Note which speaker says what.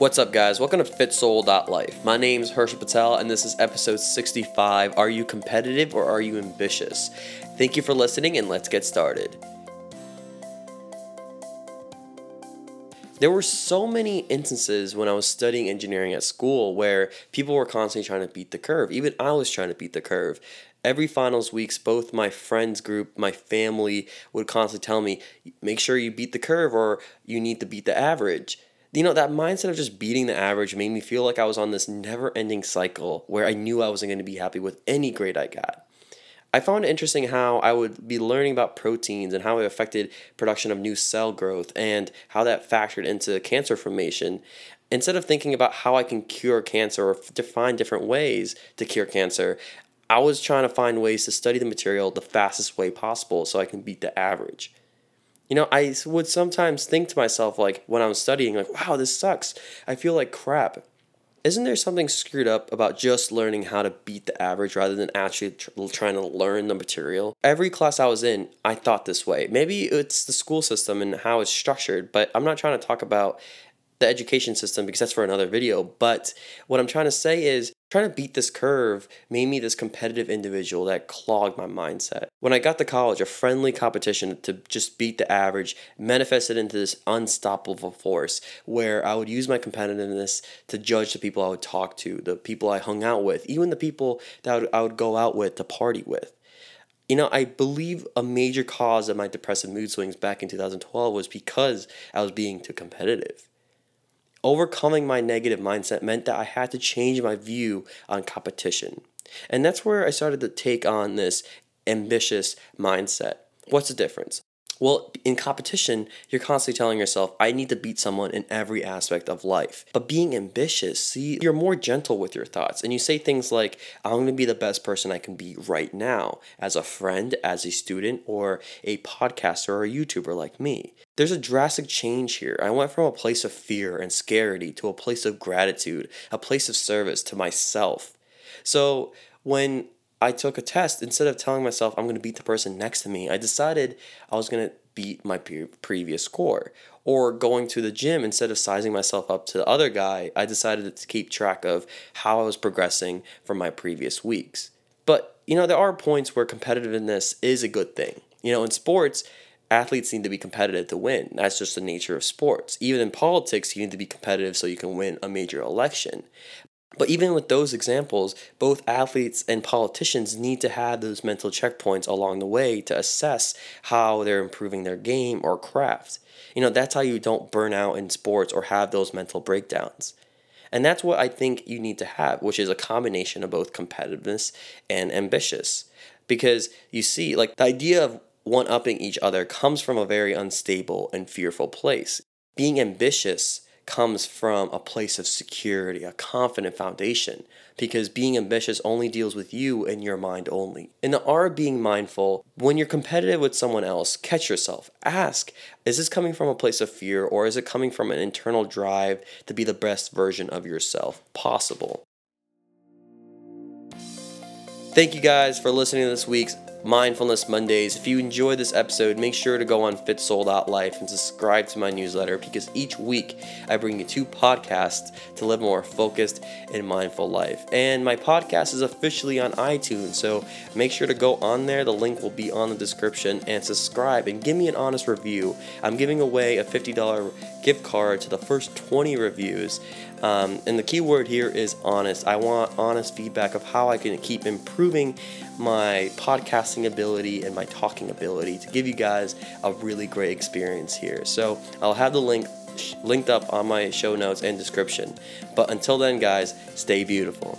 Speaker 1: What's up, guys? Welcome to FitSoul.life. My name is Hershel Patel, and this is episode 65. Are you competitive or are you ambitious? Thank you for listening, and let's get started. There were so many instances when I was studying engineering at school where people were constantly trying to beat the curve. Even I was trying to beat the curve. Every finals weeks, both my friends group, my family would constantly tell me, make sure you beat the curve or you need to beat the average you know, that mindset of just beating the average made me feel like I was on this never ending cycle where I knew I wasn't going to be happy with any grade I got. I found it interesting how I would be learning about proteins and how it affected production of new cell growth and how that factored into cancer formation. Instead of thinking about how I can cure cancer or define different ways to cure cancer, I was trying to find ways to study the material the fastest way possible so I can beat the average. You know, I would sometimes think to myself, like when I'm studying, like, wow, this sucks. I feel like crap. Isn't there something screwed up about just learning how to beat the average rather than actually tr- trying to learn the material? Every class I was in, I thought this way. Maybe it's the school system and how it's structured, but I'm not trying to talk about the education system because that's for another video. But what I'm trying to say is trying to beat this curve made me this competitive individual that clogged my mindset. When I got to college, a friendly competition to just beat the average manifested into this unstoppable force where I would use my competitiveness to judge the people I would talk to, the people I hung out with, even the people that I would, go out with to party with. You know, I believe a major cause of my depressive mood swings back in 2012 was because I was being too competitive. Overcoming my negative mindset meant that I had to change my view on competition. And that's where I started to take on this ambitious mindset. What's the difference? Well, in competition, you're constantly telling yourself, I need to beat someone in every aspect of life. But being ambitious, see, you're more gentle with your thoughts. And you say things like, I'm going to be the best person I can be right now, as a friend, as a student, or a podcaster or a YouTuber like me. There's a drastic change here. I went from a place of fear and scarcity to a place of gratitude, a place of service to myself. So when I took a test. Instead of telling myself I'm going to beat the person next to me, I decided I was going to beat my pre- previous score. Or going to the gym, instead of sizing myself up to the other guy, I decided to keep track of how I was progressing from my previous weeks. But, you know, there are points where competitiveness is a good thing. You know, in sports, athletes need to be competitive to win. That's just the nature of sports. Even in politics, you need to be competitive so you can win a major election. But even with those examples, both athletes and politicians need to have those mental checkpoints along the way to assess how they're improving their game or craft. You know, that's how you don't burn out in sports or have those mental breakdowns. And that's what I think you need to have, which is a combination of both competitiveness and ambitious. Because you see, like the idea of one upping each other comes from a very unstable and fearful place. Being ambitious comes from a place of security, a confident foundation, because being ambitious only deals with you and your mind only. In the art of being mindful, when you're competitive with someone else, catch yourself. Ask, is this coming from a place of fear or is it coming from an internal drive to be the best version of yourself possible? Thank you guys for listening to this week's Mindfulness Mondays. If you enjoyed this episode, make sure to go on fitsoul.life and subscribe to my newsletter because each week I bring you two podcasts to live a more focused and mindful life. And my podcast is officially on iTunes, so make sure to go on there. The link will be on the description and subscribe and give me an honest review. I'm giving away a $50 gift card to the first 20 reviews. Um, and the key word here is honest. I want honest feedback of how I can keep improving my podcasting ability and my talking ability to give you guys a really great experience here. So I'll have the link linked up on my show notes and description. But until then, guys, stay beautiful.